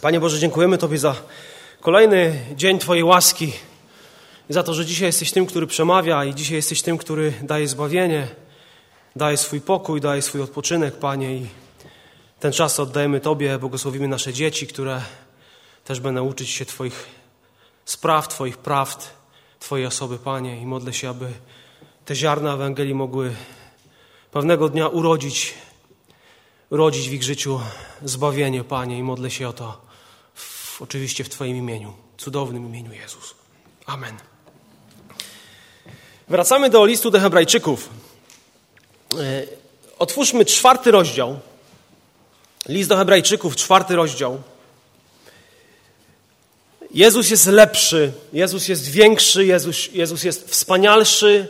Panie Boże, dziękujemy Tobie za kolejny dzień Twojej łaski za to, że dzisiaj jesteś tym, który przemawia i dzisiaj jesteś tym, który daje zbawienie, daje swój pokój, daje swój odpoczynek, Panie. I ten czas oddajemy Tobie, błogosławimy nasze dzieci, które też będą uczyć się Twoich spraw, Twoich prawd, Twojej osoby, Panie. I modlę się, aby te ziarna Ewangelii mogły pewnego dnia urodzić, urodzić w ich życiu zbawienie, Panie. I modlę się o to oczywiście w Twoim imieniu, cudownym imieniu Jezus. Amen. Wracamy do listu do Hebrajczyków. E, otwórzmy czwarty rozdział. List do Hebrajczyków, czwarty rozdział. Jezus jest lepszy, Jezus jest większy, Jezus, Jezus jest wspanialszy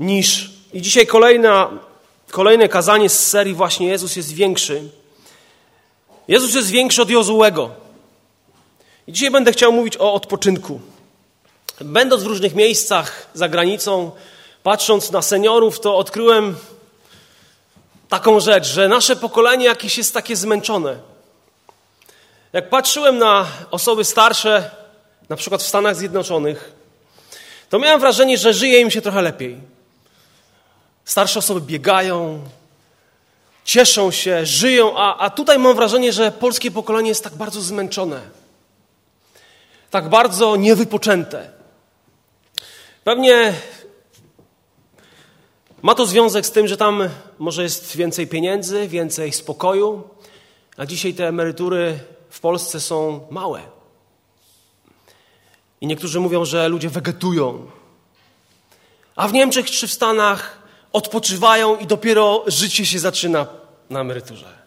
niż. I dzisiaj kolejna, kolejne kazanie z serii właśnie Jezus jest większy. Jezus jest większy od Jozułego. I dzisiaj będę chciał mówić o odpoczynku. Będąc w różnych miejscach za granicą, patrząc na seniorów, to odkryłem taką rzecz, że nasze pokolenie jakieś jest takie zmęczone. Jak patrzyłem na osoby starsze, na przykład w Stanach Zjednoczonych, to miałem wrażenie, że żyje im się trochę lepiej. Starsze osoby biegają, cieszą się, żyją, a, a tutaj mam wrażenie, że polskie pokolenie jest tak bardzo zmęczone, tak bardzo niewypoczęte. Pewnie ma to związek z tym, że tam może jest więcej pieniędzy, więcej spokoju, a dzisiaj te emerytury w Polsce są małe. I niektórzy mówią, że ludzie wegetują. A w Niemczech czy w Stanach odpoczywają i dopiero życie się zaczyna na emeryturze.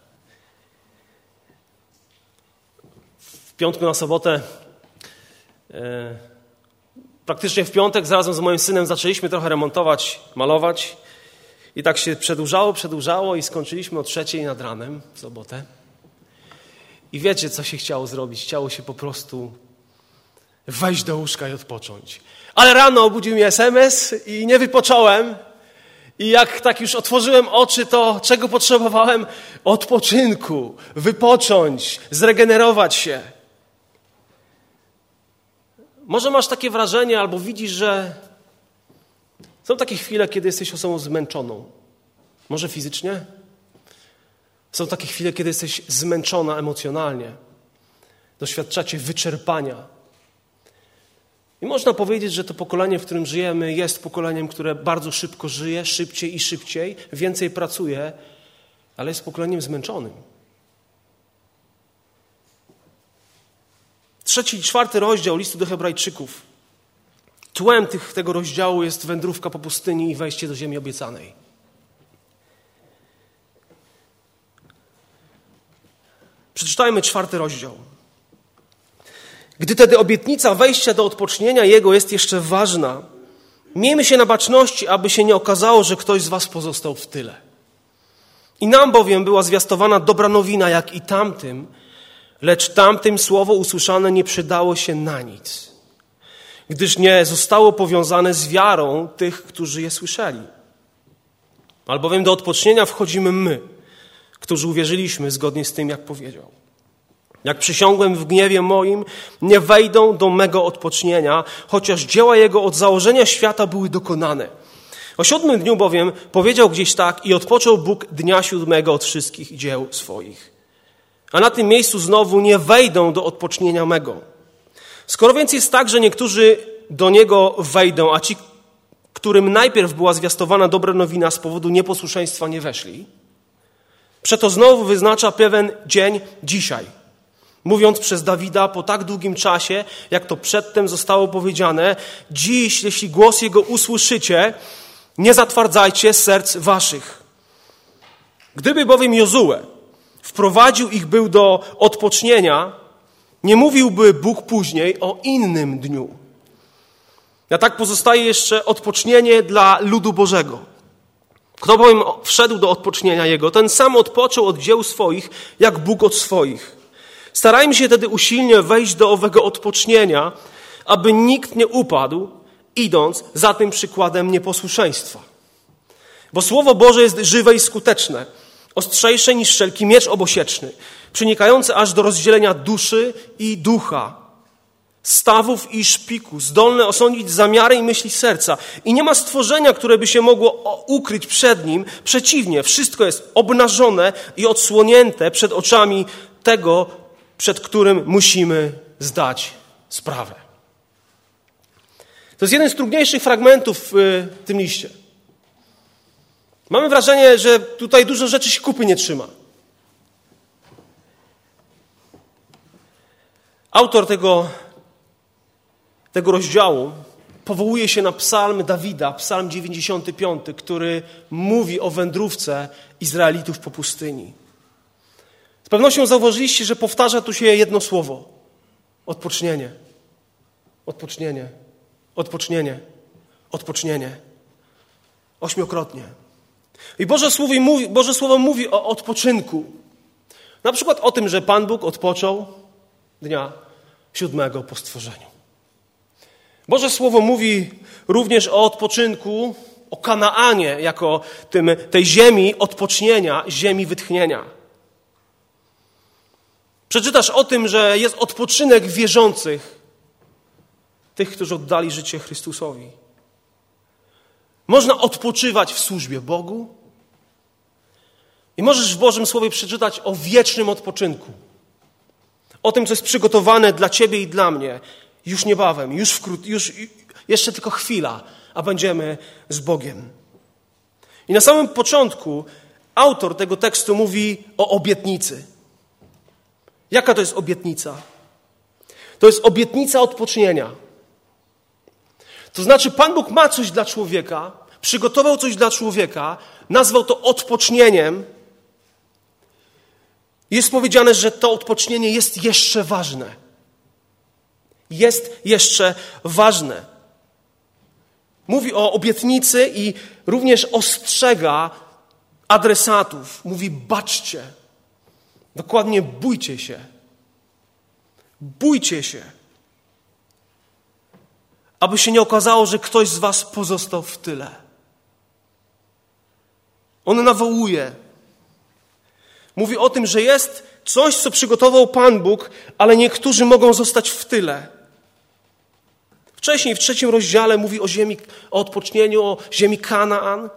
W piątku na sobotę, praktycznie w piątek, razem z moim synem zaczęliśmy trochę remontować, malować. I tak się przedłużało, przedłużało i skończyliśmy o trzeciej nad ranem w sobotę. I wiecie, co się chciało zrobić? Chciało się po prostu wejść do łóżka i odpocząć. Ale rano obudził mnie SMS i nie wypocząłem. I jak tak już otworzyłem oczy, to czego potrzebowałem? Odpoczynku, wypocząć, zregenerować się. Może masz takie wrażenie, albo widzisz, że są takie chwile, kiedy jesteś osobą zmęczoną. Może fizycznie? Są takie chwile, kiedy jesteś zmęczona emocjonalnie. Doświadczacie wyczerpania. I można powiedzieć, że to pokolenie, w którym żyjemy, jest pokoleniem, które bardzo szybko żyje, szybciej i szybciej, więcej pracuje, ale jest pokoleniem zmęczonym. Trzeci i czwarty rozdział listu do Hebrajczyków. Tłem tych, tego rozdziału jest wędrówka po pustyni i wejście do ziemi obiecanej. Przeczytajmy czwarty rozdział. Gdy tedy obietnica wejścia do odpocznienia Jego jest jeszcze ważna, miejmy się na baczności, aby się nie okazało, że ktoś z Was pozostał w tyle. I nam bowiem była zwiastowana dobra nowina, jak i tamtym, lecz tamtym słowo usłyszane nie przydało się na nic, gdyż nie zostało powiązane z wiarą tych, którzy je słyszeli. Albowiem do odpocznienia wchodzimy my, którzy uwierzyliśmy zgodnie z tym, jak powiedział. Jak przysiągłem w gniewie moim, nie wejdą do mego odpocznienia, chociaż dzieła Jego od założenia świata były dokonane. O siódmym dniu bowiem powiedział gdzieś tak i odpoczął Bóg dnia siódmego od wszystkich dzieł swoich. A na tym miejscu znowu nie wejdą do odpocznienia mego. Skoro więc jest tak, że niektórzy do Niego wejdą, a ci, którym najpierw była zwiastowana dobra nowina z powodu nieposłuszeństwa nie weszli, przeto znowu wyznacza pewien dzień dzisiaj – mówiąc przez Dawida po tak długim czasie, jak to przedtem zostało powiedziane, dziś, jeśli głos Jego usłyszycie, nie zatwardzajcie serc waszych. Gdyby bowiem Jozue wprowadził ich był do odpocznienia, nie mówiłby Bóg później o innym dniu. A tak pozostaje jeszcze odpocznienie dla ludu Bożego. Kto bowiem wszedł do odpocznienia Jego, ten sam odpoczął od dzieł swoich, jak Bóg od swoich. Starajmy się tedy usilnie wejść do owego odpocznienia, aby nikt nie upadł, idąc za tym przykładem nieposłuszeństwa. Bo Słowo Boże jest żywe i skuteczne, ostrzejsze niż wszelki miecz obosieczny. przenikające aż do rozdzielenia duszy i ducha, stawów i szpiku, zdolne osądzić zamiary i myśli serca. I nie ma stworzenia, które by się mogło ukryć przed nim. Przeciwnie, wszystko jest obnażone i odsłonięte przed oczami tego, przed którym musimy zdać sprawę. To jest jeden z trudniejszych fragmentów w tym liście. Mamy wrażenie, że tutaj dużo rzeczy się kupy nie trzyma. Autor tego, tego rozdziału powołuje się na psalm Dawida, psalm 95, który mówi o wędrówce Izraelitów po pustyni. Z pewnością zauważyliście, że powtarza tu się jedno słowo: odpocznienie. Odpocznienie. Odpocznienie. Odpocznienie. Ośmiokrotnie. I Boże Słowo mówi, Boże Słowo mówi o odpoczynku. Na przykład o tym, że Pan Bóg odpoczął dnia siódmego po stworzeniu. Boże Słowo mówi również o odpoczynku, o Kanaanie, jako tym, tej ziemi odpocznienia, ziemi wytchnienia. Przeczytasz o tym, że jest odpoczynek wierzących, tych, którzy oddali życie Chrystusowi. Można odpoczywać w służbie Bogu i możesz w Bożym Słowie przeczytać o wiecznym odpoczynku. O tym, co jest przygotowane dla Ciebie i dla mnie już niebawem, już, wkrót, już jeszcze tylko chwila, a będziemy z Bogiem. I na samym początku autor tego tekstu mówi o obietnicy. Jaka to jest obietnica? To jest obietnica odpocznienia. To znaczy, Pan Bóg ma coś dla człowieka, przygotował coś dla człowieka, nazwał to odpocznieniem. Jest powiedziane, że to odpocznienie jest jeszcze ważne. Jest jeszcze ważne. Mówi o obietnicy i również ostrzega adresatów. Mówi: baczcie, dokładnie bójcie się. Bójcie się aby się nie okazało, że ktoś z Was pozostał w tyle. On nawołuje. Mówi o tym, że jest coś, co przygotował Pan Bóg, ale niektórzy mogą zostać w tyle. Wcześniej, w trzecim rozdziale, mówi o ziemi, o odpocznieniu, o ziemi Kanaan.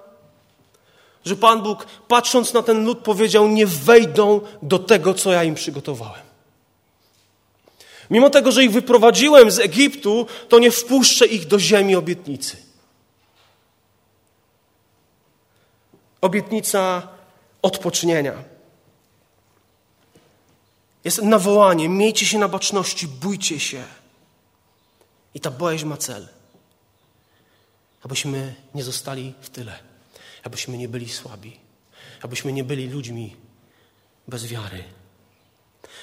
Że Pan Bóg, patrząc na ten lud, powiedział: Nie wejdą do tego, co ja im przygotowałem. Mimo tego, że ich wyprowadziłem z Egiptu, to nie wpuszczę ich do ziemi obietnicy. Obietnica odpocznienia. Jest nawołanie, miejcie się na baczności, bójcie się. I ta bojaźń ma cel. Abyśmy nie zostali w tyle. Abyśmy nie byli słabi. Abyśmy nie byli ludźmi bez wiary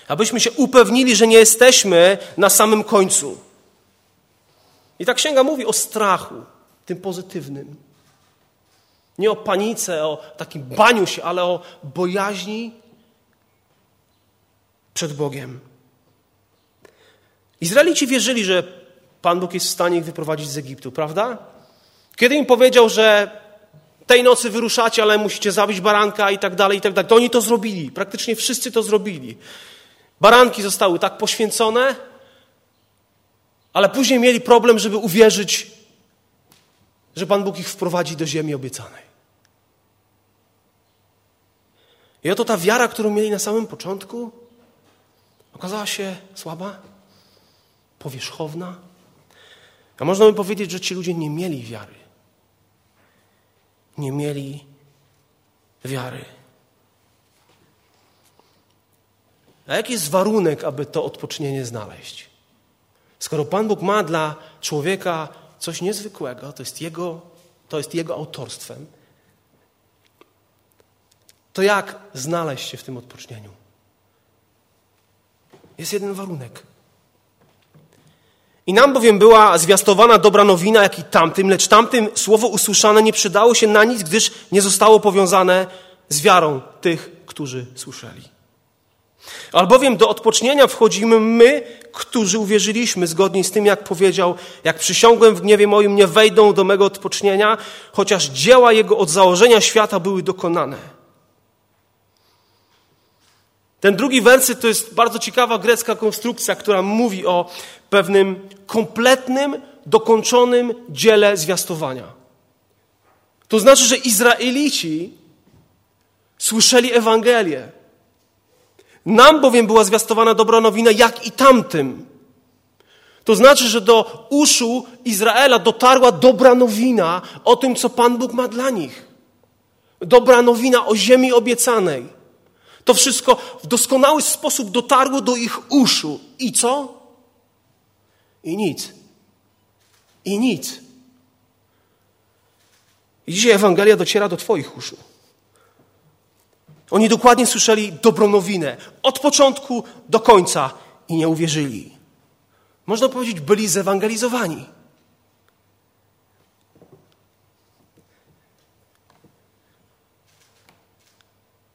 abyśmy się upewnili, że nie jesteśmy na samym końcu. I ta księga mówi o strachu, tym pozytywnym. Nie o panice, o takim baniu się, ale o bojaźni przed Bogiem. Izraelici wierzyli, że Pan Bóg jest w stanie ich wyprowadzić z Egiptu, prawda? Kiedy im powiedział, że tej nocy wyruszacie, ale musicie zabić baranka i tak dalej, i tak dalej, to oni to zrobili. Praktycznie wszyscy to zrobili. Baranki zostały tak poświęcone, ale później mieli problem, żeby uwierzyć, że Pan Bóg ich wprowadzi do ziemi obiecanej. I oto ta wiara, którą mieli na samym początku, okazała się słaba, powierzchowna. A można by powiedzieć, że ci ludzie nie mieli wiary. Nie mieli wiary. A jaki jest warunek, aby to odpocznienie znaleźć? Skoro Pan Bóg ma dla człowieka coś niezwykłego, to jest jego, to jest jego autorstwem, to jak znaleźć się w tym odpocznieniu? Jest jeden warunek. I nam bowiem była zwiastowana dobra nowina, jak i tamtym, lecz tamtym słowo usłyszane nie przydało się na nic, gdyż nie zostało powiązane z wiarą tych, którzy słyszeli. Albowiem do odpocznienia wchodzimy my, którzy uwierzyliśmy, zgodnie z tym, jak powiedział, jak przysiągłem w gniewie moim, nie wejdą do mego odpocznienia, chociaż dzieła Jego od założenia świata były dokonane. Ten drugi wersyt to jest bardzo ciekawa grecka konstrukcja, która mówi o pewnym kompletnym, dokończonym dziele zwiastowania. To znaczy, że Izraelici słyszeli Ewangelię. Nam bowiem była zwiastowana dobra nowina, jak i tamtym. To znaczy, że do uszu Izraela dotarła dobra nowina o tym, co Pan Bóg ma dla nich. Dobra nowina o ziemi obiecanej. To wszystko w doskonały sposób dotarło do ich uszu. I co? I nic. I nic. I dzisiaj Ewangelia dociera do Twoich uszu. Oni dokładnie słyszeli dobrą nowinę od początku do końca i nie uwierzyli. Można powiedzieć, byli zewangelizowani.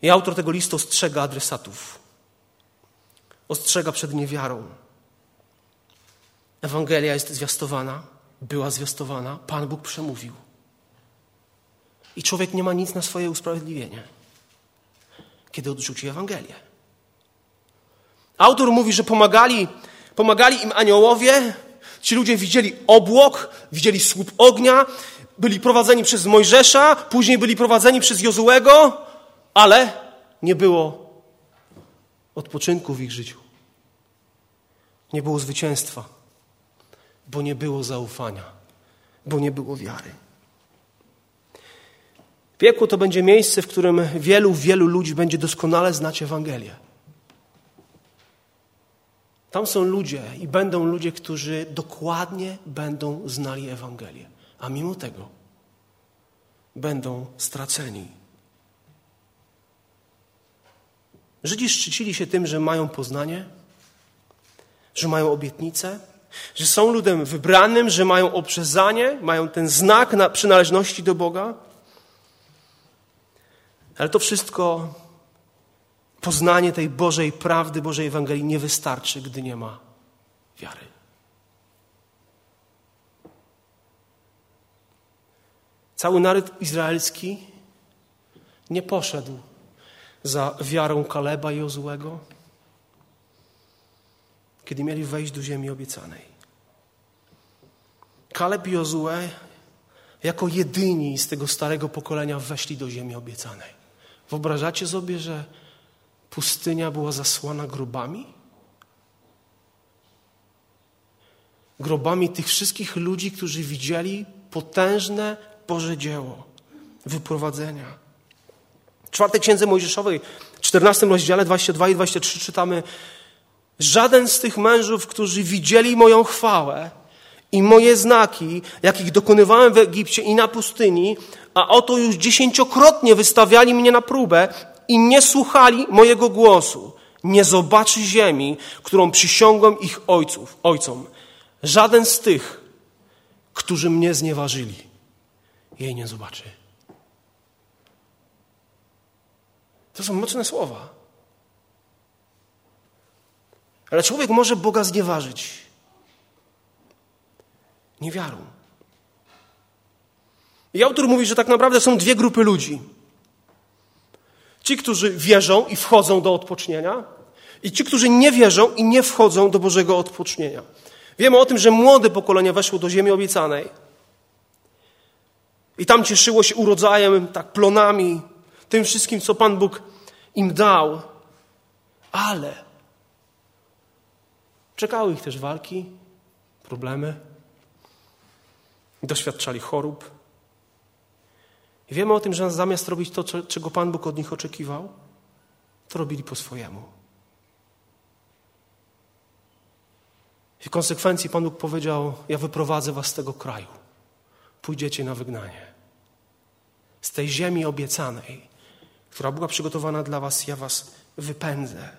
I autor tego listu ostrzega adresatów. Ostrzega przed niewiarą. Ewangelia jest zwiastowana, była zwiastowana, Pan Bóg przemówił. I człowiek nie ma nic na swoje usprawiedliwienie, kiedy odrzuci Ewangelię. Autor mówi, że pomagali, pomagali im aniołowie. Ci ludzie widzieli obłok, widzieli słup ognia, byli prowadzeni przez Mojżesza, później byli prowadzeni przez Jozułego, ale nie było odpoczynku w ich życiu. Nie było zwycięstwa, bo nie było zaufania, bo nie było wiary. Piekło to będzie miejsce, w którym wielu, wielu ludzi będzie doskonale znać Ewangelię. Tam są ludzie i będą ludzie, którzy dokładnie będą znali Ewangelię, a mimo tego będą straceni. Żydzi szczycili się tym, że mają poznanie, że mają obietnicę, że są ludem wybranym, że mają obrzezanie, mają ten znak na przynależności do Boga. Ale to wszystko, poznanie tej Bożej prawdy, Bożej Ewangelii nie wystarczy, gdy nie ma wiary. Cały naród izraelski nie poszedł za wiarą Kaleba i Jozułego, kiedy mieli wejść do ziemi obiecanej. Kaleb i Jozue jako jedyni z tego starego pokolenia weszli do ziemi obiecanej. Wyobrażacie sobie, że pustynia była zasłana grobami? Grobami tych wszystkich ludzi, którzy widzieli potężne Boże dzieło wyprowadzenia. W czwartej księdze Mojżeszowej, w 14 rozdziale 22 i 23 czytamy Żaden z tych mężów, którzy widzieli moją chwałę i moje znaki, jakich dokonywałem w Egipcie i na pustyni, a oto już dziesięciokrotnie wystawiali mnie na próbę i nie słuchali mojego głosu, nie zobaczy ziemi, którą przysiągłem ich ojców, ojcom. Żaden z tych, którzy mnie znieważyli, jej nie zobaczy. To są mocne słowa. Ale człowiek może Boga znieważyć niewiarą. I autor mówi, że tak naprawdę są dwie grupy ludzi. Ci, którzy wierzą i wchodzą do odpocznienia, i ci, którzy nie wierzą i nie wchodzą do Bożego odpocznienia. Wiemy o tym, że młode pokolenie weszło do ziemi obiecanej. I tam cieszyło się urodzajem, tak plonami, tym wszystkim, co Pan Bóg im dał. Ale czekały ich też walki, problemy. Doświadczali chorób. I wiemy o tym, że zamiast robić to, czego Pan Bóg od nich oczekiwał, to robili po swojemu. I w konsekwencji Pan Bóg powiedział: Ja wyprowadzę was z tego kraju. Pójdziecie na wygnanie. Z tej ziemi obiecanej, która była przygotowana dla was, ja was wypędzę.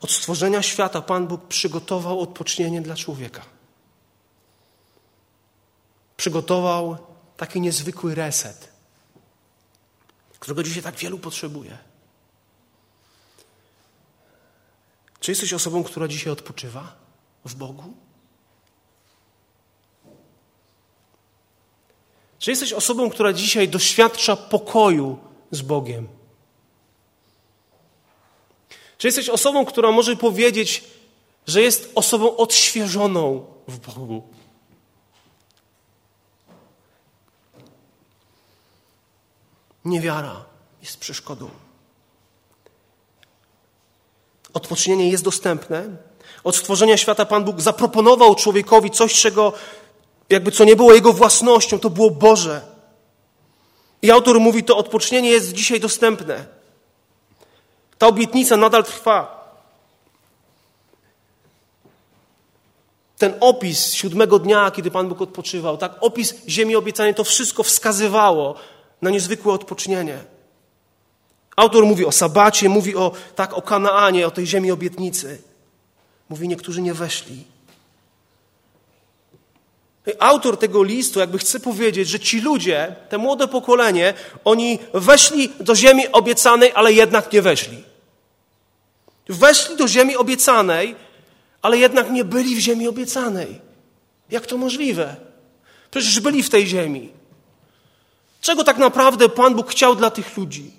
Od stworzenia świata Pan Bóg przygotował odpocznienie dla człowieka. Przygotował taki niezwykły reset, którego dzisiaj tak wielu potrzebuje. Czy jesteś osobą, która dzisiaj odpoczywa w Bogu? Czy jesteś osobą, która dzisiaj doświadcza pokoju z Bogiem? Czy jesteś osobą, która może powiedzieć, że jest osobą odświeżoną w Bogu? Niewiara jest przeszkodą. Odpocznienie jest dostępne. Od stworzenia świata Pan Bóg zaproponował człowiekowi coś, czego jakby co nie było jego własnością, to było Boże. I autor mówi, to odpocznienie jest dzisiaj dostępne. Ta obietnica nadal trwa. Ten opis siódmego dnia, kiedy Pan Bóg odpoczywał, tak, opis ziemi obiecanej, to wszystko wskazywało na niezwykłe odpocznienie. Autor mówi o sabacie, mówi o, tak, o Kanaanie, o tej ziemi obietnicy. Mówi, niektórzy nie weszli. Autor tego listu jakby chce powiedzieć, że ci ludzie, te młode pokolenie, oni weszli do ziemi obiecanej, ale jednak nie weszli. Weszli do ziemi obiecanej, ale jednak nie byli w ziemi obiecanej. Jak to możliwe? Przecież byli w tej ziemi. Czego tak naprawdę Pan Bóg chciał dla tych ludzi?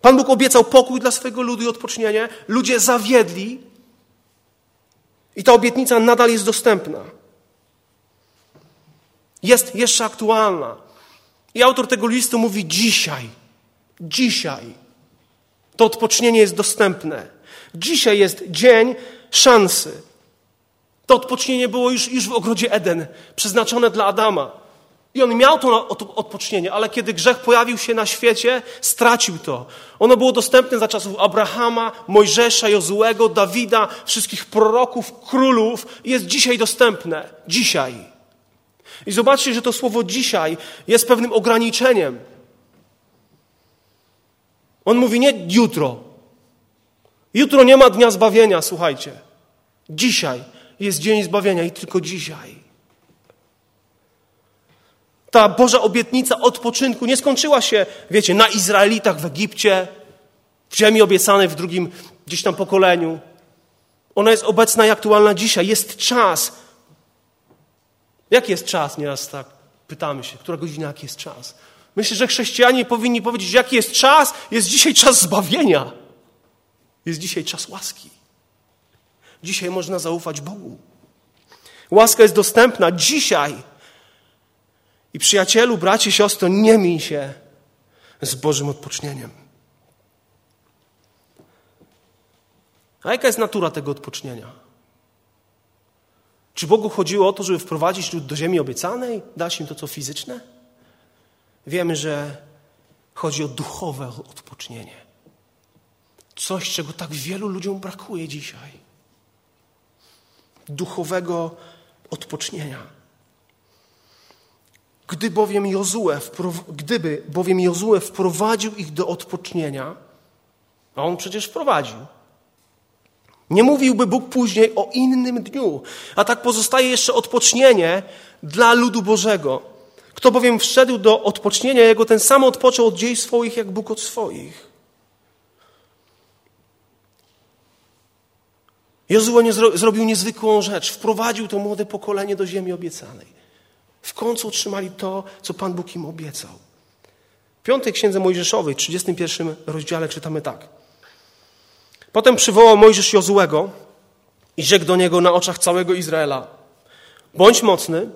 Pan Bóg obiecał pokój dla swojego ludu i odpocznienie. Ludzie zawiedli, i ta obietnica nadal jest dostępna. Jest jeszcze aktualna. I autor tego listu mówi dzisiaj. Dzisiaj. To odpocznienie jest dostępne. Dzisiaj jest dzień szansy. To odpocznienie było już, już w ogrodzie Eden, przeznaczone dla Adama. I on miał to odpocznienie, ale kiedy grzech pojawił się na świecie, stracił to. Ono było dostępne za czasów Abrahama, Mojżesza, Jozułego, Dawida, wszystkich proroków, królów. Jest dzisiaj dostępne. Dzisiaj. I zobaczcie, że to słowo dzisiaj jest pewnym ograniczeniem. On mówi nie jutro. Jutro nie ma dnia zbawienia, słuchajcie. Dzisiaj jest dzień zbawienia i tylko dzisiaj. Ta Boża obietnica odpoczynku nie skończyła się, wiecie, na Izraelitach w Egipcie, w ziemi obiecanej w drugim gdzieś tam pokoleniu. Ona jest obecna i aktualna dzisiaj. Jest czas. Jaki jest czas? Nieraz tak pytamy się, która godzina, jaki jest czas? Myślę, że chrześcijanie powinni powiedzieć, jaki jest czas? Jest dzisiaj czas zbawienia. Jest dzisiaj czas łaski. Dzisiaj można zaufać Bogu. Łaska jest dostępna dzisiaj. I przyjacielu, bracie, siostro, nie miej się z Bożym odpocznieniem. A jaka jest natura tego odpocznienia? Czy Bogu chodziło o to, żeby wprowadzić lud do ziemi obiecanej, dać im to, co fizyczne? Wiemy, że chodzi o duchowe odpocznienie. Coś, czego tak wielu ludziom brakuje dzisiaj. Duchowego odpocznienia. Gdy bowiem Jozue, gdyby bowiem Jozue wprowadził ich do odpocznienia, a on przecież wprowadził, nie mówiłby Bóg później o innym dniu, a tak pozostaje jeszcze odpocznienie dla ludu Bożego. Kto bowiem wszedł do odpocznienia jego, ten sam odpoczął od dzień swoich, jak Bóg od swoich. Jozue nie zro zrobił niezwykłą rzecz. Wprowadził to młode pokolenie do ziemi obiecanej. W końcu otrzymali to, co Pan Bóg im obiecał. W piątej księdze Mojżeszowej, 31 rozdziale czytamy tak. Potem przywołał Mojżesz Jozułego i rzekł do niego na oczach całego Izraela: Bądź mocny,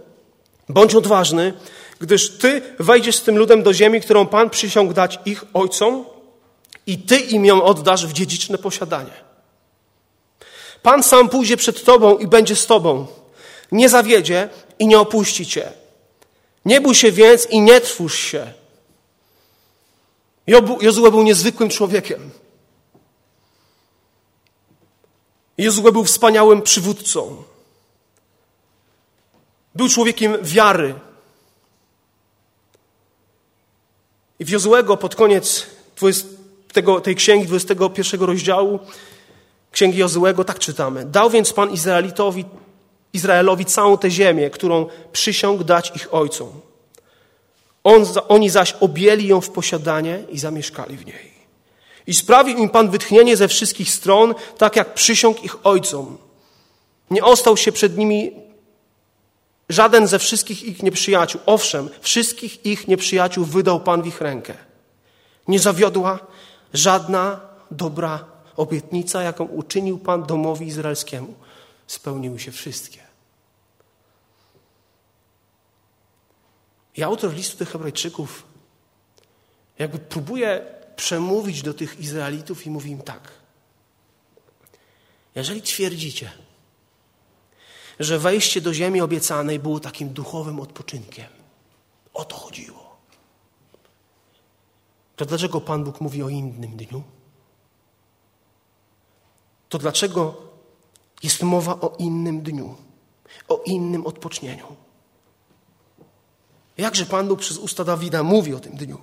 bądź odważny, gdyż ty wejdziesz z tym ludem do ziemi, którą Pan przysiągł dać ich ojcom, i ty im ją oddasz w dziedziczne posiadanie. Pan sam pójdzie przed tobą i będzie z tobą. Nie zawiedzie i nie opuści cię. Nie bój się więc i nie trwóż się. Jozue był niezwykłym człowiekiem. Jozue był wspaniałym przywódcą. Był człowiekiem wiary. I w Jozuego pod koniec tego, tej księgi, 21 rozdziału księgi Jozuego tak czytamy. Dał więc Pan Izraelitowi Izraelowi całą tę ziemię, którą przysiągł dać ich ojcom. On, oni zaś objęli ją w posiadanie i zamieszkali w niej. I sprawił im Pan wytchnienie ze wszystkich stron, tak jak przysiągł ich ojcom. Nie ostał się przed nimi żaden ze wszystkich ich nieprzyjaciół. Owszem, wszystkich ich nieprzyjaciół wydał Pan w ich rękę. Nie zawiodła żadna dobra obietnica, jaką uczynił Pan domowi izraelskiemu, spełniły się wszystkie. I autor listu tych Hebrajczyków jakby próbuje przemówić do tych Izraelitów i mówi im tak. Jeżeli twierdzicie, że wejście do ziemi obiecanej było takim duchowym odpoczynkiem, o to chodziło. To dlaczego Pan Bóg mówi o innym dniu? To dlaczego jest mowa o innym dniu, o innym odpocznieniu? Jakże Pan Bóg przez usta Dawida mówi o tym dniu?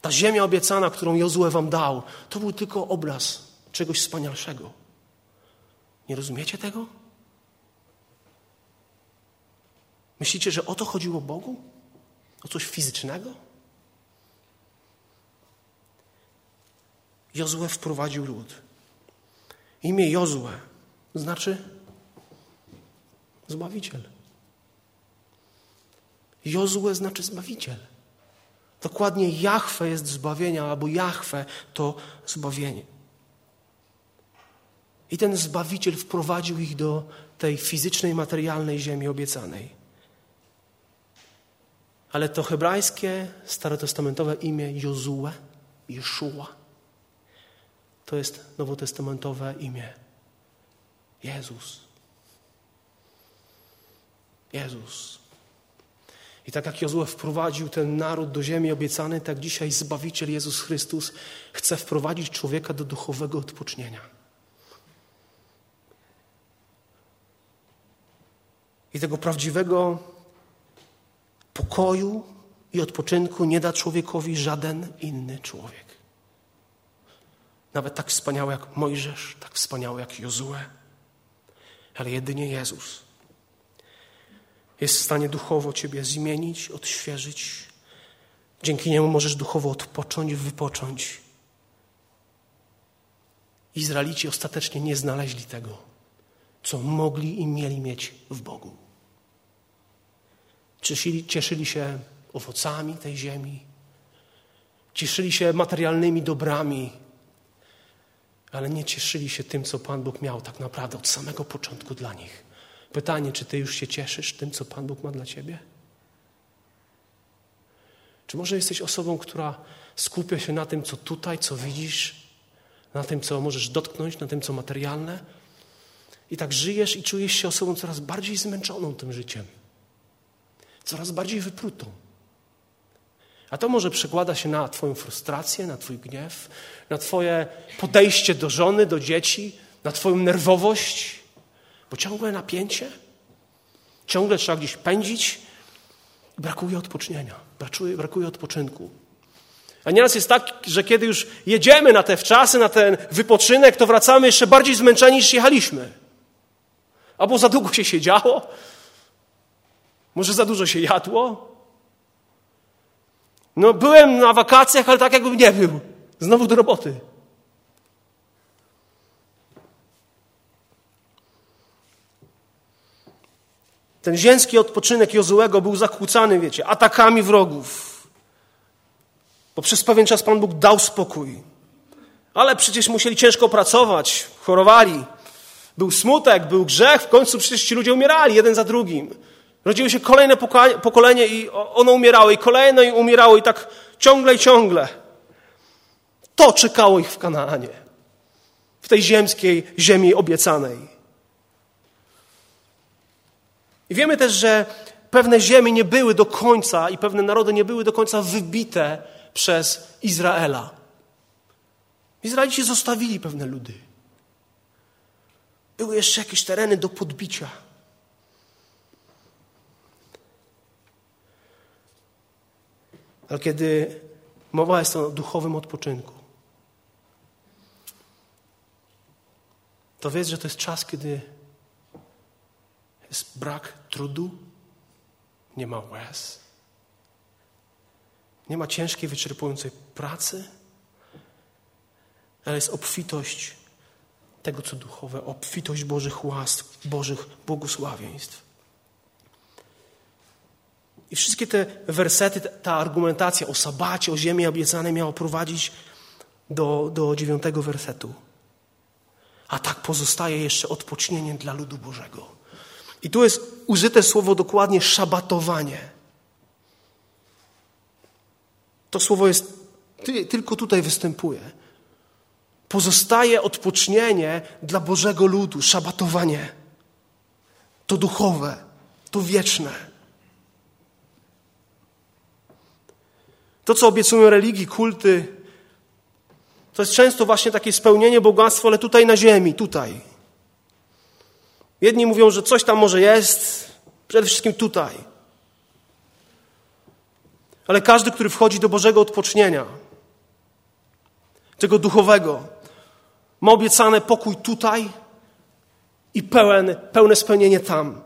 Ta ziemia obiecana, którą Jozue wam dał, to był tylko obraz czegoś wspanialszego. Nie rozumiecie tego? Myślicie, że o to chodziło Bogu? O coś fizycznego? Jozue wprowadził lud. Imię Jozue znaczy Zbawiciel. Jozue znaczy Zbawiciel. Dokładnie Jahwe jest zbawienia, albo Jahwe to zbawienie. I ten Zbawiciel wprowadził ich do tej fizycznej, materialnej ziemi obiecanej. Ale to hebrajskie, starotestamentowe imię Jozue, Jeszua, to jest nowotestamentowe imię Jezus. Jezus. I tak jak Jozue wprowadził ten naród do ziemi obiecanej, tak dzisiaj Zbawiciel Jezus Chrystus chce wprowadzić człowieka do duchowego odpocznienia. I tego prawdziwego pokoju i odpoczynku nie da człowiekowi żaden inny człowiek. Nawet tak wspaniały jak Mojżesz, tak wspaniały jak Jozue, ale jedynie Jezus jest w stanie duchowo Ciebie zmienić, odświeżyć. Dzięki niemu możesz duchowo odpocząć, wypocząć. Izraelici ostatecznie nie znaleźli tego, co mogli i mieli mieć w Bogu. Cieszyli, cieszyli się owocami tej ziemi, cieszyli się materialnymi dobrami, ale nie cieszyli się tym, co Pan Bóg miał tak naprawdę od samego początku dla nich. Pytanie, czy Ty już się cieszysz tym, co Pan Bóg ma dla Ciebie? Czy może jesteś osobą, która skupia się na tym, co tutaj, co widzisz, na tym, co możesz dotknąć, na tym, co materialne? I tak żyjesz i czujesz się osobą coraz bardziej zmęczoną tym życiem, coraz bardziej wyprutą. A to może przekłada się na Twoją frustrację, na Twój gniew, na Twoje podejście do żony, do dzieci, na Twoją nerwowość, bo ciągłe napięcie, ciągle trzeba gdzieś pędzić brakuje odpocznienia, brakuje, brakuje odpoczynku. A nieraz jest tak, że kiedy już jedziemy na te wczasy, na ten wypoczynek, to wracamy jeszcze bardziej zmęczeni niż jechaliśmy. Albo za długo się siedziało, może za dużo się jadło. No, byłem na wakacjach, ale tak jakbym nie był. Znowu do roboty. Ten ziemski odpoczynek Jozułego był zakłócany, wiecie, atakami wrogów. Bo przez pewien czas Pan Bóg dał spokój. Ale przecież musieli ciężko pracować, chorowali. Był smutek, był grzech, w końcu przecież ci ludzie umierali jeden za drugim. Rodziło się kolejne pokolenie i ono umierało, i kolejne i umierało, i tak ciągle i ciągle. To czekało ich w Kanaanie, w tej ziemskiej ziemi obiecanej. I wiemy też, że pewne ziemie nie były do końca i pewne narody nie były do końca wybite przez Izraela. Izraelici zostawili pewne ludy. Były jeszcze jakieś tereny do podbicia. Ale kiedy mowa jest o duchowym odpoczynku, to wiedz, że to jest czas, kiedy jest brak trudu, nie ma łez, nie ma ciężkiej, wyczerpującej pracy, ale jest obfitość tego, co duchowe, obfitość Bożych łask, Bożych błogosławieństw. I wszystkie te wersety, ta argumentacja o sabacie, o ziemi obiecanej miała prowadzić do, do dziewiątego wersetu. A tak pozostaje jeszcze odpocznienie dla ludu Bożego. I tu jest użyte słowo dokładnie szabatowanie. To słowo jest, tylko tutaj występuje. Pozostaje odpocznienie dla Bożego ludu, szabatowanie. To duchowe, to wieczne. To, co obiecują religii, kulty, to jest często właśnie takie spełnienie bogactwa, ale tutaj na ziemi, tutaj. Jedni mówią, że coś tam może jest, przede wszystkim tutaj. Ale każdy, który wchodzi do Bożego odpocznienia, tego duchowego, ma obiecane pokój tutaj i pełen, pełne spełnienie tam.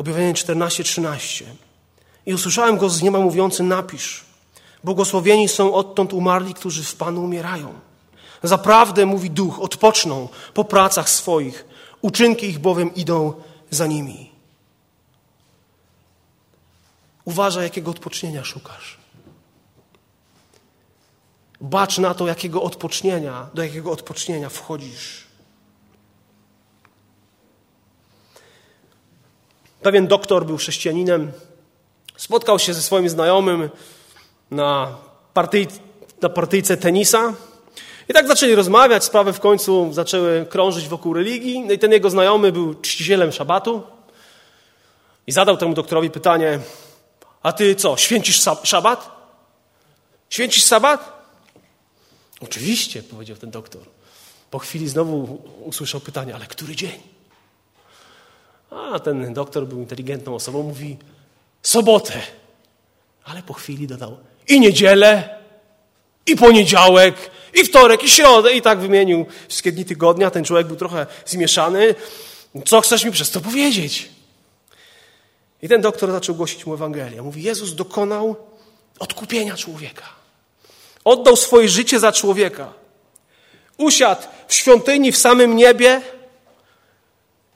Objawienie 14:13. I usłyszałem go z nieba mówiący: Napisz, błogosławieni są odtąd umarli, którzy w Panu umierają. Zaprawdę, mówi duch, odpoczną po pracach swoich, uczynki ich bowiem idą za nimi. Uważaj, jakiego odpocznienia szukasz. Bacz na to, jakiego odpocznienia, do jakiego odpocznienia wchodzisz. Pewien doktor był chrześcijaninem, spotkał się ze swoim znajomym na, partyj, na partyjce tenisa i tak zaczęli rozmawiać, sprawy w końcu zaczęły krążyć wokół religii. No i ten jego znajomy był czcicielem szabatu i zadał temu doktorowi pytanie, a ty co, święcisz szabat? Święcisz sabat? Oczywiście, powiedział ten doktor. Po chwili znowu usłyszał pytanie, ale który dzień? A ten doktor był inteligentną osobą, mówi sobotę. Ale po chwili dodał i niedzielę, i poniedziałek, i wtorek, i środę. I tak wymienił wszystkie dni tygodnia. Ten człowiek był trochę zmieszany. Co chcesz mi przez to powiedzieć? I ten doktor zaczął głosić mu Ewangelię. Mówi, Jezus dokonał odkupienia człowieka. Oddał swoje życie za człowieka. Usiadł w świątyni w samym niebie,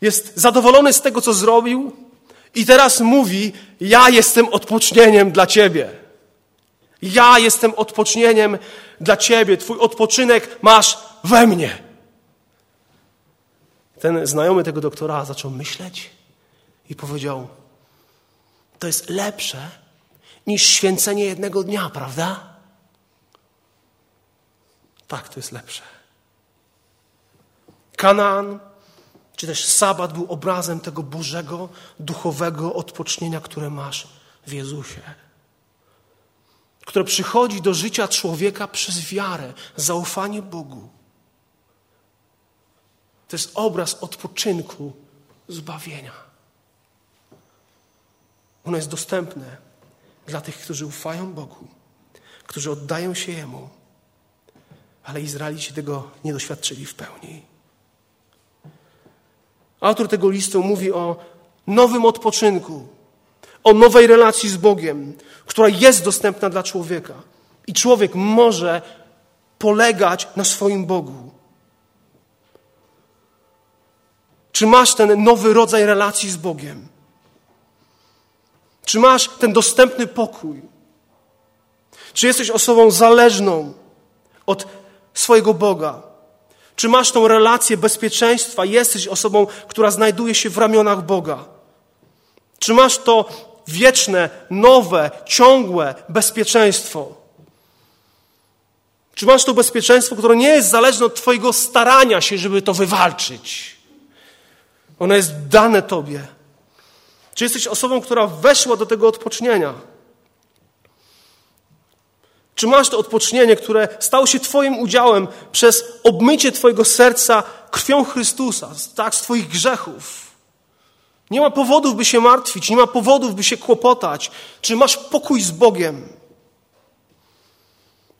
jest zadowolony z tego, co zrobił i teraz mówi: Ja jestem odpocznieniem dla ciebie. Ja jestem odpocznieniem dla ciebie. Twój odpoczynek masz we mnie. Ten znajomy tego doktora zaczął myśleć i powiedział: To jest lepsze niż święcenie jednego dnia, prawda? Tak, to jest lepsze. Kanaan czy też sabat był obrazem tego Bożego, duchowego odpocznienia, które masz w Jezusie. Które przychodzi do życia człowieka przez wiarę, zaufanie Bogu. To jest obraz odpoczynku, zbawienia. Ono jest dostępne dla tych, którzy ufają Bogu, którzy oddają się Jemu, ale Izraelici tego nie doświadczyli w pełni. Autor tego listu mówi o nowym odpoczynku, o nowej relacji z Bogiem, która jest dostępna dla człowieka. I człowiek może polegać na swoim Bogu. Czy masz ten nowy rodzaj relacji z Bogiem? Czy masz ten dostępny pokój? Czy jesteś osobą zależną od swojego Boga? Czy masz tą relację bezpieczeństwa? Jesteś osobą, która znajduje się w ramionach Boga? Czy masz to wieczne, nowe, ciągłe bezpieczeństwo? Czy masz to bezpieczeństwo, które nie jest zależne od Twojego starania się, żeby to wywalczyć? Ono jest dane Tobie. Czy jesteś osobą, która weszła do tego odpocznienia? Czy masz to odpocznienie, które stało się Twoim udziałem przez obmycie Twojego serca krwią Chrystusa, tak, z Twoich grzechów? Nie ma powodów, by się martwić, nie ma powodów, by się kłopotać. Czy masz pokój z Bogiem?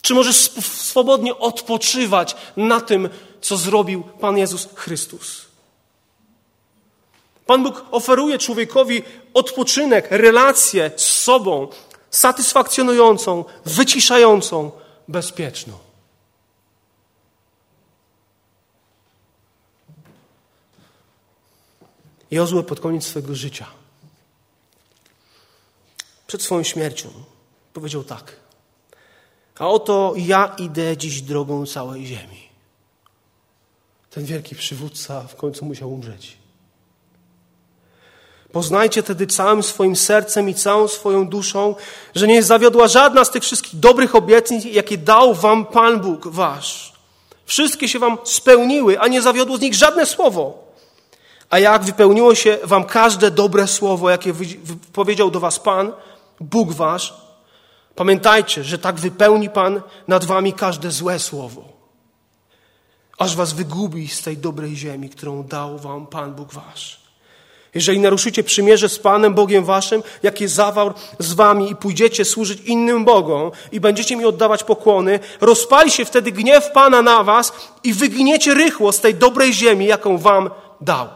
Czy możesz swobodnie odpoczywać na tym, co zrobił Pan Jezus Chrystus? Pan Bóg oferuje człowiekowi odpoczynek, relację z sobą, satysfakcjonującą, wyciszającą, bezpieczną. Jozue pod koniec swojego życia, przed swoją śmiercią, powiedział tak: A oto ja idę dziś drogą całej ziemi. Ten wielki przywódca w końcu musiał umrzeć. Poznajcie tedy całym swoim sercem i całą swoją duszą, że nie zawiodła żadna z tych wszystkich dobrych obietnic, jakie dał wam Pan Bóg wasz. Wszystkie się wam spełniły, a nie zawiodło z nich żadne słowo. A jak wypełniło się wam każde dobre słowo, jakie powiedział do was Pan, Bóg wasz, pamiętajcie, że tak wypełni Pan nad wami każde złe słowo. Aż was wygubi z tej dobrej ziemi, którą dał wam Pan Bóg wasz. Jeżeli naruszycie przymierze z Panem Bogiem waszym, jakie zawarł z wami i pójdziecie służyć innym Bogom i będziecie mi oddawać pokłony, rozpali się wtedy gniew Pana na was i wyginiecie rychło z tej dobrej ziemi, jaką wam dał.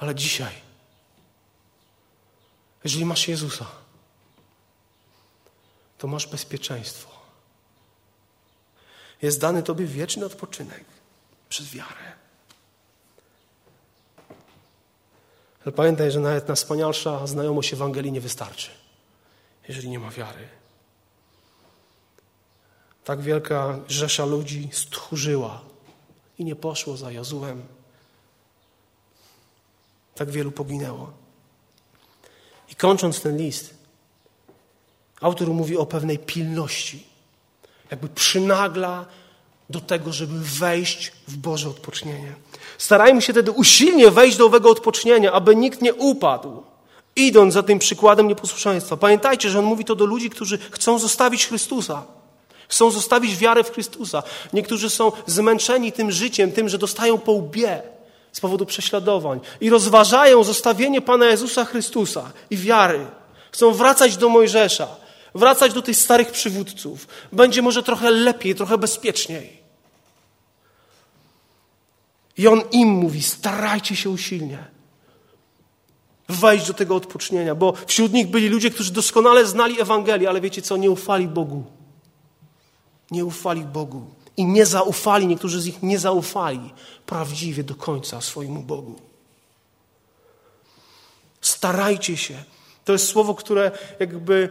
Ale dzisiaj, jeżeli masz Jezusa, to masz bezpieczeństwo. Jest dany Tobie wieczny odpoczynek przez wiarę. Ale pamiętaj, że nawet na wspanialsza znajomość Ewangelii nie wystarczy, jeżeli nie ma wiary. Tak wielka rzesza ludzi stchórzyła i nie poszło za Jozułem. Tak wielu poginęło. I kończąc ten list, autor mówi o pewnej pilności jakby przynagla do tego, żeby wejść w Boże odpocznienie. Starajmy się wtedy usilnie wejść do owego odpocznienia, aby nikt nie upadł, idąc za tym przykładem nieposłuszeństwa. Pamiętajcie, że on mówi to do ludzi, którzy chcą zostawić Chrystusa. Chcą zostawić wiarę w Chrystusa. Niektórzy są zmęczeni tym życiem, tym, że dostają po łbie z powodu prześladowań i rozważają zostawienie Pana Jezusa Chrystusa i wiary. Chcą wracać do Mojżesza, wracać do tych starych przywódców. Będzie może trochę lepiej, trochę bezpieczniej. I on im mówi: starajcie się usilnie wejść do tego odpocznienia, bo wśród nich byli ludzie, którzy doskonale znali Ewangelię, ale wiecie co? Nie ufali Bogu. Nie ufali Bogu. I nie zaufali, niektórzy z nich nie zaufali prawdziwie do końca swojemu Bogu. Starajcie się. To jest słowo, które jakby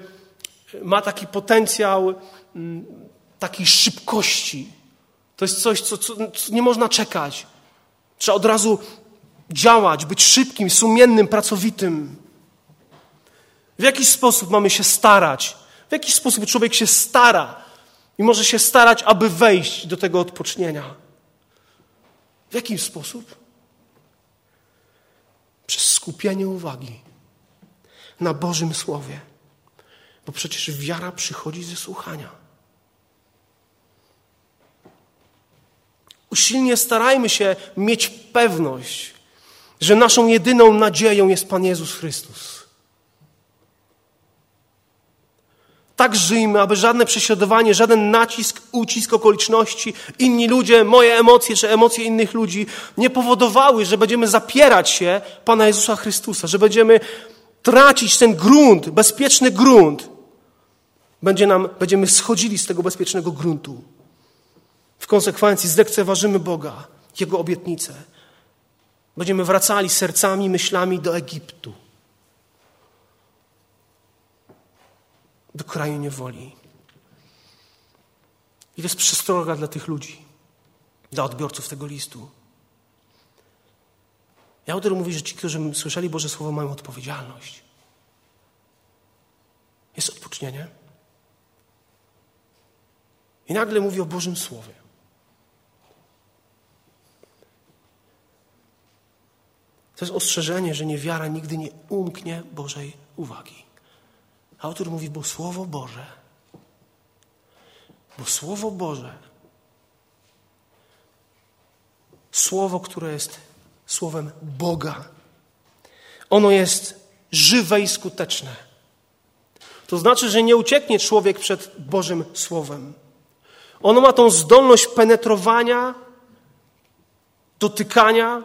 ma taki potencjał mm, takiej szybkości. To jest coś, co, co, co nie można czekać. Trzeba od razu działać, być szybkim, sumiennym, pracowitym. W jaki sposób mamy się starać? W jaki sposób człowiek się stara i może się starać, aby wejść do tego odpocznienia? W jaki sposób? Przez skupienie uwagi na Bożym Słowie. Bo przecież wiara przychodzi ze słuchania. Usilnie starajmy się mieć pewność, że naszą jedyną nadzieją jest Pan Jezus Chrystus. Tak żyjmy, aby żadne prześladowanie, żaden nacisk, ucisk okoliczności, inni ludzie, moje emocje czy emocje innych ludzi nie powodowały, że będziemy zapierać się Pana Jezusa Chrystusa, że będziemy tracić ten grunt, bezpieczny grunt, będzie nam, będziemy schodzili z tego bezpiecznego gruntu. W konsekwencji zlekceważymy Boga, Jego obietnice. Będziemy wracali sercami, myślami do Egiptu, do kraju niewoli. I to jest przestroga dla tych ludzi, dla odbiorców tego listu. I autor mówi, że ci, którzy słyszeli Boże Słowo, mają odpowiedzialność. Jest odpocznienie. I nagle mówi o Bożym Słowie. To jest ostrzeżenie, że niewiara nigdy nie umknie Bożej uwagi. Autor mówi, bo Słowo Boże, bo Słowo Boże, Słowo, które jest Słowem Boga, ono jest żywe i skuteczne. To znaczy, że nie ucieknie człowiek przed Bożym Słowem. Ono ma tą zdolność penetrowania, dotykania,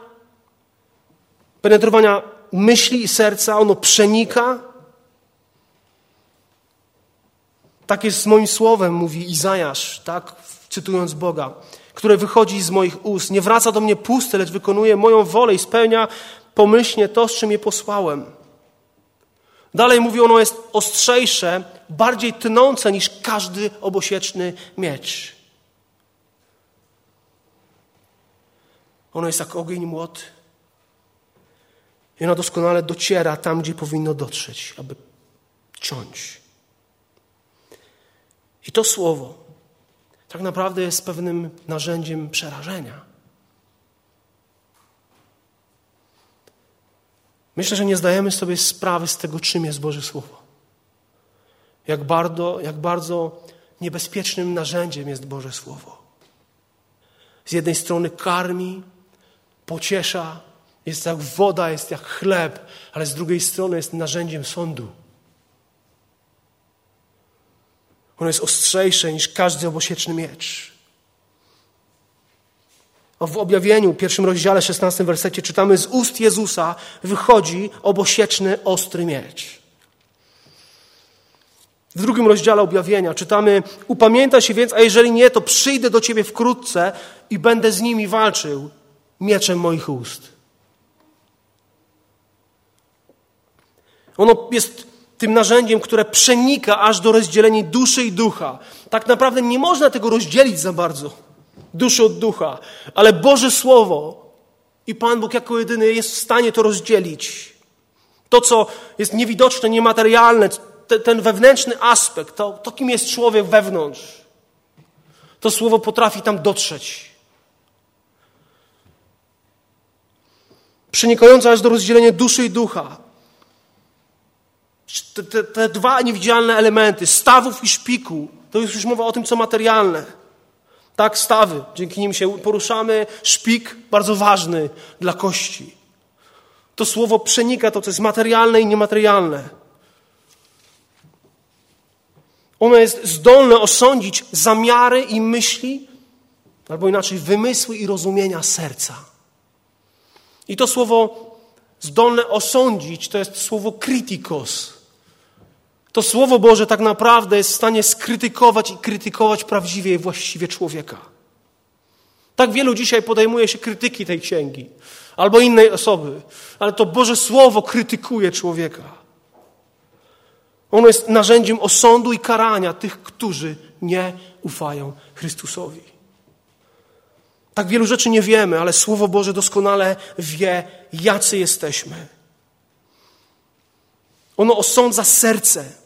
penetrowania myśli i serca. Ono przenika. Tak jest z moim słowem, mówi Izajasz, tak, cytując Boga, które wychodzi z moich ust. Nie wraca do mnie puste, lecz wykonuje moją wolę i spełnia pomyślnie to, z czym je posłałem. Dalej mówi, ono jest ostrzejsze, bardziej tnące niż każdy obosieczny miecz. Ono jest jak ogień młot. I ono doskonale dociera tam, gdzie powinno dotrzeć, aby ciąć. I to słowo tak naprawdę jest pewnym narzędziem przerażenia. Myślę, że nie zdajemy sobie sprawy z tego, czym jest Boże Słowo. Jak bardzo, jak bardzo niebezpiecznym narzędziem jest Boże Słowo. Z jednej strony karmi, pociesza, jest jak woda, jest jak chleb, ale z drugiej strony jest narzędziem sądu. Ono jest ostrzejsze niż każdy obosieczny miecz. W objawieniu, pierwszym rozdziale, 16 wersecie czytamy, z ust Jezusa wychodzi obosieczny, ostry miecz. W drugim rozdziale objawienia czytamy, upamiętaj się więc, a jeżeli nie, to przyjdę do ciebie wkrótce i będę z nimi walczył mieczem moich ust. Ono jest tym narzędziem, które przenika aż do rozdzielenia duszy i ducha. Tak naprawdę nie można tego rozdzielić za bardzo, duszy od ducha, ale Boże Słowo i Pan Bóg jako jedyny jest w stanie to rozdzielić. To, co jest niewidoczne, niematerialne, te, ten wewnętrzny aspekt, to, to kim jest człowiek wewnątrz, to Słowo potrafi tam dotrzeć. Przenikające aż do rozdzielenia duszy i ducha. Te, te, te, dwa niewidzialne elementy, stawów i szpiku, to jest już mowa o tym, co materialne. Tak, stawy, dzięki nim się poruszamy, szpik, bardzo ważny dla kości. To słowo przenika to, co jest materialne i niematerialne. Ono jest zdolne osądzić zamiary i myśli, albo inaczej wymysły i rozumienia serca. I to słowo zdolne osądzić to jest słowo krytikos. To Słowo Boże tak naprawdę jest w stanie skrytykować i krytykować prawdziwie i właściwie człowieka. Tak wielu dzisiaj podejmuje się krytyki tej księgi albo innej osoby, ale to Boże Słowo krytykuje człowieka. Ono jest narzędziem osądu i karania tych, którzy nie ufają Chrystusowi. Tak wielu rzeczy nie wiemy, ale Słowo Boże doskonale wie, jacy jesteśmy. Ono osądza serce.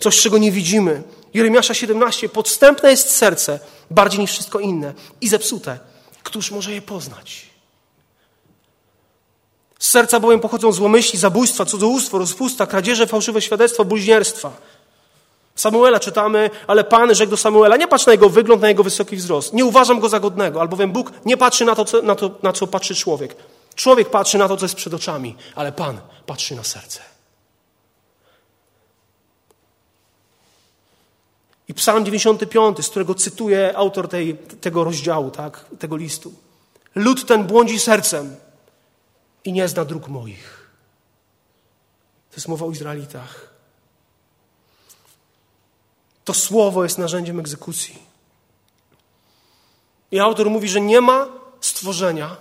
Coś, czego nie widzimy. Jeremiasza 17. Podstępne jest serce bardziej niż wszystko inne i zepsute. Któż może je poznać? Z serca bowiem pochodzą złomyśli, zabójstwa, cudzołóstwo, rozpusta, kradzieże, fałszywe świadectwa, bluźnierstwa. Samuela czytamy, ale Pan rzekł do Samuela, nie patrz na jego wygląd, na jego wysoki wzrost. Nie uważam go za godnego, albowiem Bóg nie patrzy na to, co, na to, na co patrzy człowiek. Człowiek patrzy na to, co jest przed oczami, ale Pan patrzy na serce. I Psalm 95, z którego cytuje autor tej, tego rozdziału, tak, tego listu. Lud ten błądzi sercem i nie zna dróg moich. To jest mowa o Izraelitach. To słowo jest narzędziem egzekucji. I autor mówi, że nie ma stworzenia,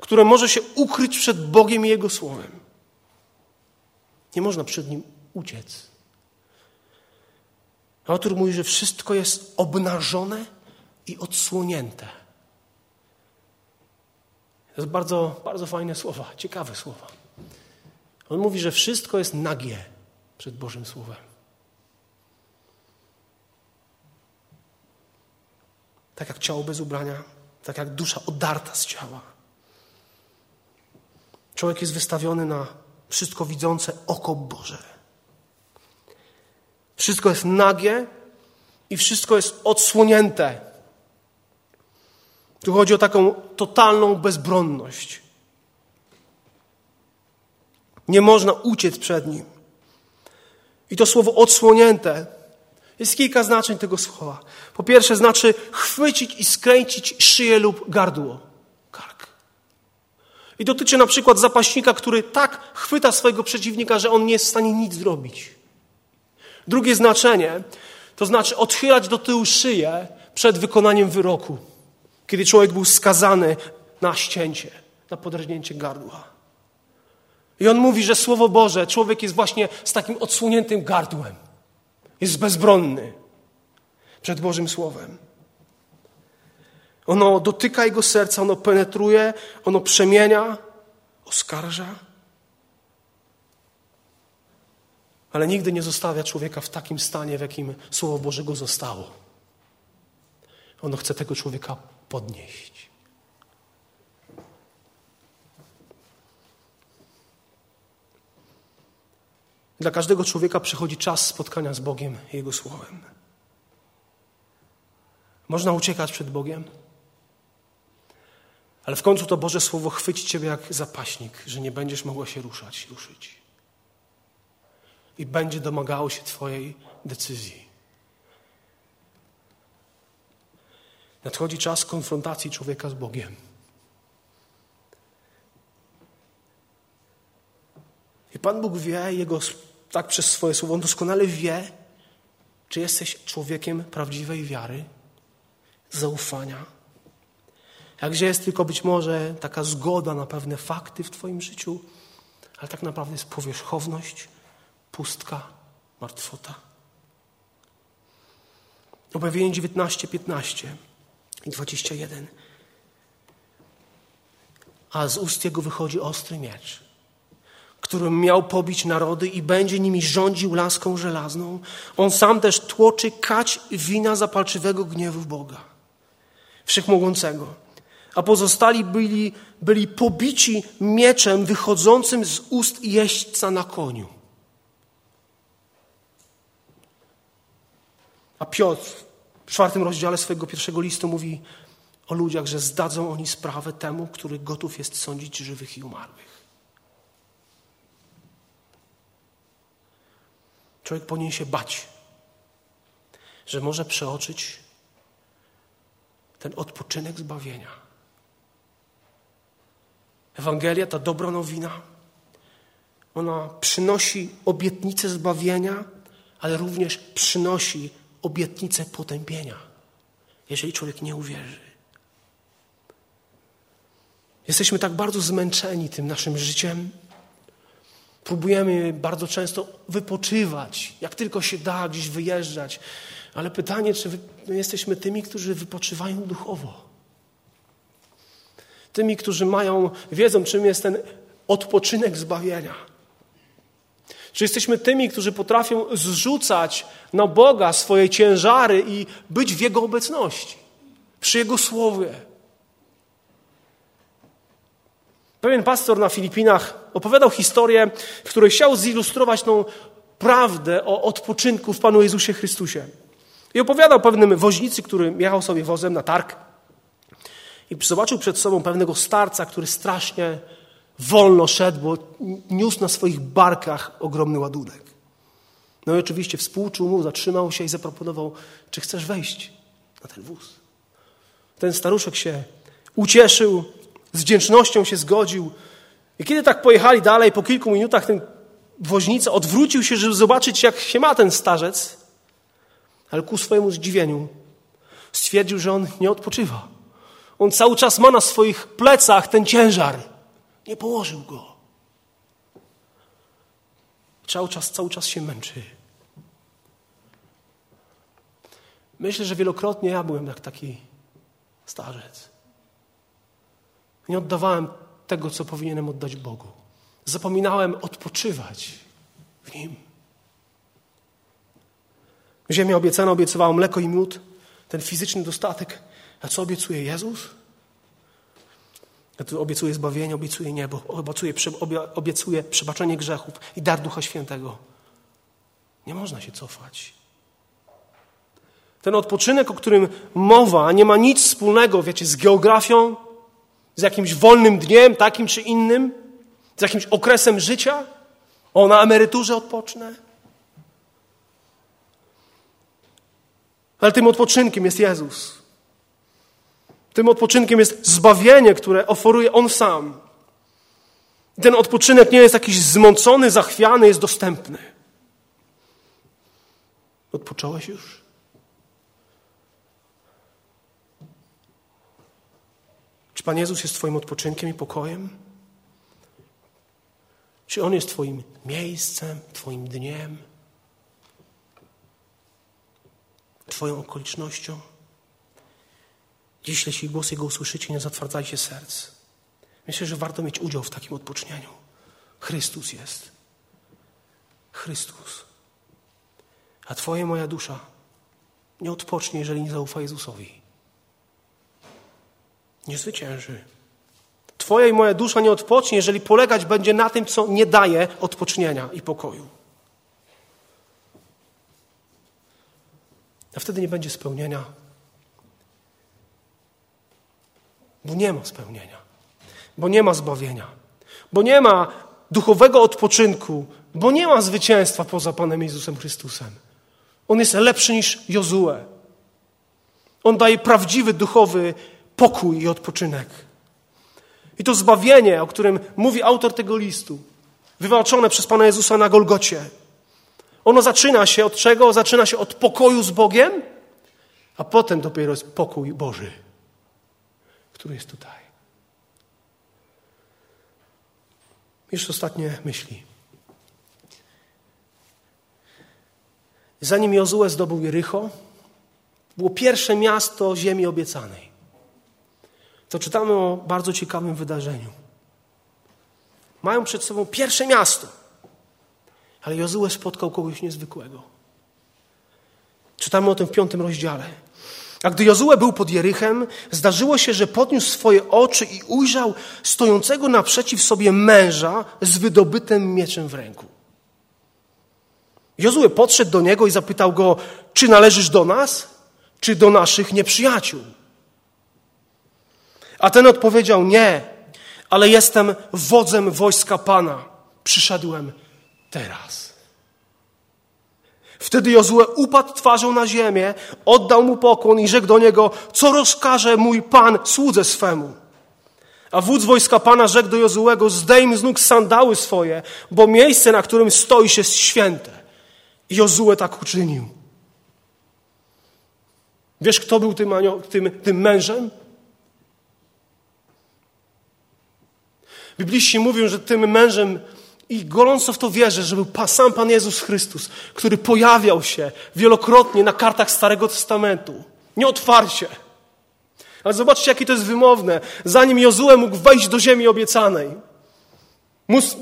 które może się ukryć przed Bogiem i Jego słowem. Nie można przed nim uciec. Autor mówi, że wszystko jest obnażone i odsłonięte. To jest bardzo, bardzo fajne słowa, ciekawe słowa. On mówi, że wszystko jest nagie przed Bożym Słowem. Tak jak ciało bez ubrania, tak jak dusza odarta z ciała. Człowiek jest wystawiony na wszystko widzące oko Boże. Wszystko jest nagie i wszystko jest odsłonięte. Tu chodzi o taką totalną bezbronność. Nie można uciec przed nim. I to słowo odsłonięte jest kilka znaczeń tego słowa. Po pierwsze, znaczy chwycić i skręcić szyję lub gardło, kark. I dotyczy na przykład zapaśnika, który tak chwyta swojego przeciwnika, że on nie jest w stanie nic zrobić. Drugie znaczenie to znaczy odchylać do tyłu szyję przed wykonaniem wyroku, kiedy człowiek był skazany na ścięcie, na podrażnięcie gardła. I on mówi, że Słowo Boże, człowiek jest właśnie z takim odsłoniętym gardłem. Jest bezbronny przed Bożym Słowem. Ono dotyka jego serca, ono penetruje, ono przemienia, oskarża. Ale nigdy nie zostawia człowieka w takim stanie, w jakim Słowo Bożego zostało. Ono chce tego człowieka podnieść. Dla każdego człowieka przychodzi czas spotkania z Bogiem i Jego Słowem. Można uciekać przed Bogiem, ale w końcu to Boże Słowo chwyci Ciebie jak zapaśnik, że nie będziesz mogła się ruszać, ruszyć. I będzie domagało się Twojej decyzji. Nadchodzi czas konfrontacji człowieka z Bogiem. I Pan Bóg wie, Jego, tak przez swoje słowo, On doskonale wie, czy jesteś człowiekiem prawdziwej wiary, zaufania. Jakże jest tylko być może taka zgoda na pewne fakty w Twoim życiu, ale tak naprawdę jest powierzchowność, pustka, martwota. Objawienie 19, 15 i 21. A z ust jego wychodzi ostry miecz, którym miał pobić narody i będzie nimi rządził laską żelazną. On sam też tłoczy kać wina zapalczywego gniewu Boga, Wszechmogącego. A pozostali byli, byli pobici mieczem wychodzącym z ust jeźdźca na koniu. A Piotr w czwartym rozdziale swojego pierwszego listu mówi o ludziach, że zdadzą oni sprawę temu, który gotów jest sądzić żywych i umarłych. Człowiek powinien się bać, że może przeoczyć ten odpoczynek zbawienia. Ewangelia, ta dobra nowina, ona przynosi obietnicę zbawienia, ale również przynosi obietnicę potępienia, jeżeli człowiek nie uwierzy. Jesteśmy tak bardzo zmęczeni tym naszym życiem. Próbujemy bardzo często wypoczywać, jak tylko się da, gdzieś wyjeżdżać. Ale pytanie, czy my jesteśmy tymi, którzy wypoczywają duchowo? Tymi, którzy mają, wiedzą, czym jest ten odpoczynek zbawienia. Czy jesteśmy tymi, którzy potrafią zrzucać na Boga swoje ciężary i być w Jego obecności, przy Jego słowie? Pewien pastor na Filipinach opowiadał historię, w której chciał zilustrować tą prawdę o odpoczynku w Panu Jezusie Chrystusie. I opowiadał pewnym woźnicy, który jechał sobie wozem na targ i zobaczył przed sobą pewnego starca, który strasznie wolno szedł, bo niósł na swoich barkach ogromny ładunek. No i oczywiście współczuł mu, zatrzymał się i zaproponował, czy chcesz wejść na ten wóz. Ten staruszek się ucieszył, z wdzięcznością się zgodził. I kiedy tak pojechali dalej, po kilku minutach ten woźnica odwrócił się, żeby zobaczyć, jak się ma ten starzec, ale ku swojemu zdziwieniu stwierdził, że on nie odpoczywa. On cały czas ma na swoich plecach ten ciężar. Nie położył go. Cały czas, cały czas się męczy. Myślę, że wielokrotnie ja byłem jak taki starzec. Nie oddawałem tego, co powinienem oddać Bogu. Zapominałem odpoczywać w Nim. Ziemia obiecana obiecywała mleko i miód, ten fizyczny dostatek. A co obiecuje Jezus? Obiecuje zbawienie, obiecuje niebo, obiecuje, obiecuje przebaczenie grzechów i dar Ducha Świętego. Nie można się cofać. Ten odpoczynek, o którym mowa, nie ma nic wspólnego, wiecie, z geografią, z jakimś wolnym dniem, takim czy innym, z jakimś okresem życia. O, na emeryturze odpocznę. Ale tym odpoczynkiem jest Jezus. Tym odpoczynkiem jest zbawienie, które oferuje On sam. Ten odpoczynek nie jest jakiś zmącony, zachwiany, jest dostępny. Odpocząłeś już? Czy Pan Jezus jest Twoim odpoczynkiem i pokojem? Czy On jest Twoim miejscem, Twoim dniem, Twoją okolicznością? Dziś, jeśli głos Jego usłyszycie, nie zatwardzajcie serc. Myślę, że warto mieć udział w takim odpocznieniu. Chrystus jest. Chrystus. A Twoja moja dusza nie odpocznie, jeżeli nie zaufa Jezusowi. Nie zwycięży. Twoja i moja dusza nie odpocznie, jeżeli polegać będzie na tym, co nie daje odpocznienia i pokoju. A wtedy nie będzie spełnienia, bo nie ma spełnienia, bo nie ma zbawienia, bo nie ma duchowego odpoczynku, bo nie ma zwycięstwa poza Panem Jezusem Chrystusem. On jest lepszy niż Jozue. On daje prawdziwy duchowy pokój i odpoczynek. I to zbawienie, o którym mówi autor tego listu, wywalczone przez Pana Jezusa na Golgocie, ono zaczyna się od czego? Zaczyna się od pokoju z Bogiem, a potem dopiero jest pokój Boży, który jest tutaj. Jeszcze ostatnie myśli. Zanim Jozue zdobył Jericho, było pierwsze miasto ziemi obiecanej. To czytamy o bardzo ciekawym wydarzeniu. Mają przed sobą pierwsze miasto. Ale Jozue spotkał kogoś niezwykłego. Czytamy o tym w piątym rozdziale. A gdy Jozue był pod Jerychem, zdarzyło się, że podniósł swoje oczy i ujrzał stojącego naprzeciw sobie męża z wydobytym mieczem w ręku. Jozue podszedł do niego i zapytał go, czy należysz do nas, czy do naszych nieprzyjaciół? A ten odpowiedział, nie, ale jestem wodzem wojska Pana. Przyszedłem teraz. Wtedy Jozue upadł twarzą na ziemię, oddał mu pokłon i rzekł do niego, co rozkaże mój Pan słudze swemu. A wódz wojska Pana rzekł do Jozuego, zdejm z nóg sandały swoje, bo miejsce, na którym stoisz jest święte. I Jozue tak uczynił. Wiesz, kto był tym, tym, tym mężem? Bibliści mówią, że tym mężem i gorąco w to wierzę, że był sam Pan Jezus Chrystus, który pojawiał się wielokrotnie na kartach Starego Testamentu. Nieotwarcie. Ale zobaczcie, jakie to jest wymowne. Zanim Jozue mógł wejść do ziemi obiecanej,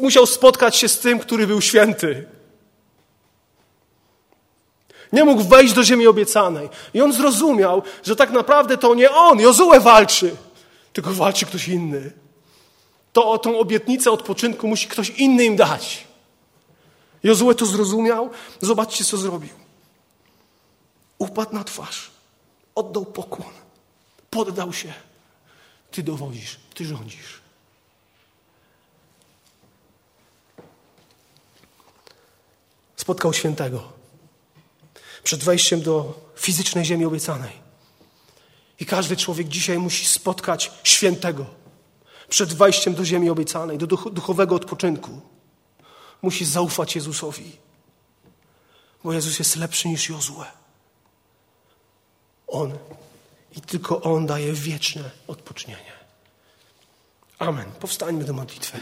musiał spotkać się z tym, który był święty. Nie mógł wejść do ziemi obiecanej. I on zrozumiał, że tak naprawdę to nie on, Jozue walczy, tylko walczy ktoś inny to o tą obietnicę odpoczynku musi ktoś inny im dać. Jozue to zrozumiał. Zobaczcie, co zrobił. Upadł na twarz. Oddał pokłon. Poddał się. Ty dowodzisz. Ty rządzisz. Spotkał świętego. Przed wejściem do fizycznej ziemi obiecanej. I każdy człowiek dzisiaj musi spotkać świętego przed wejściem do ziemi obiecanej, do duchowego odpoczynku. Musisz zaufać Jezusowi, bo Jezus jest lepszy niż Jozue. On i tylko On daje wieczne odpocznienie. Amen. Powstańmy do modlitwy.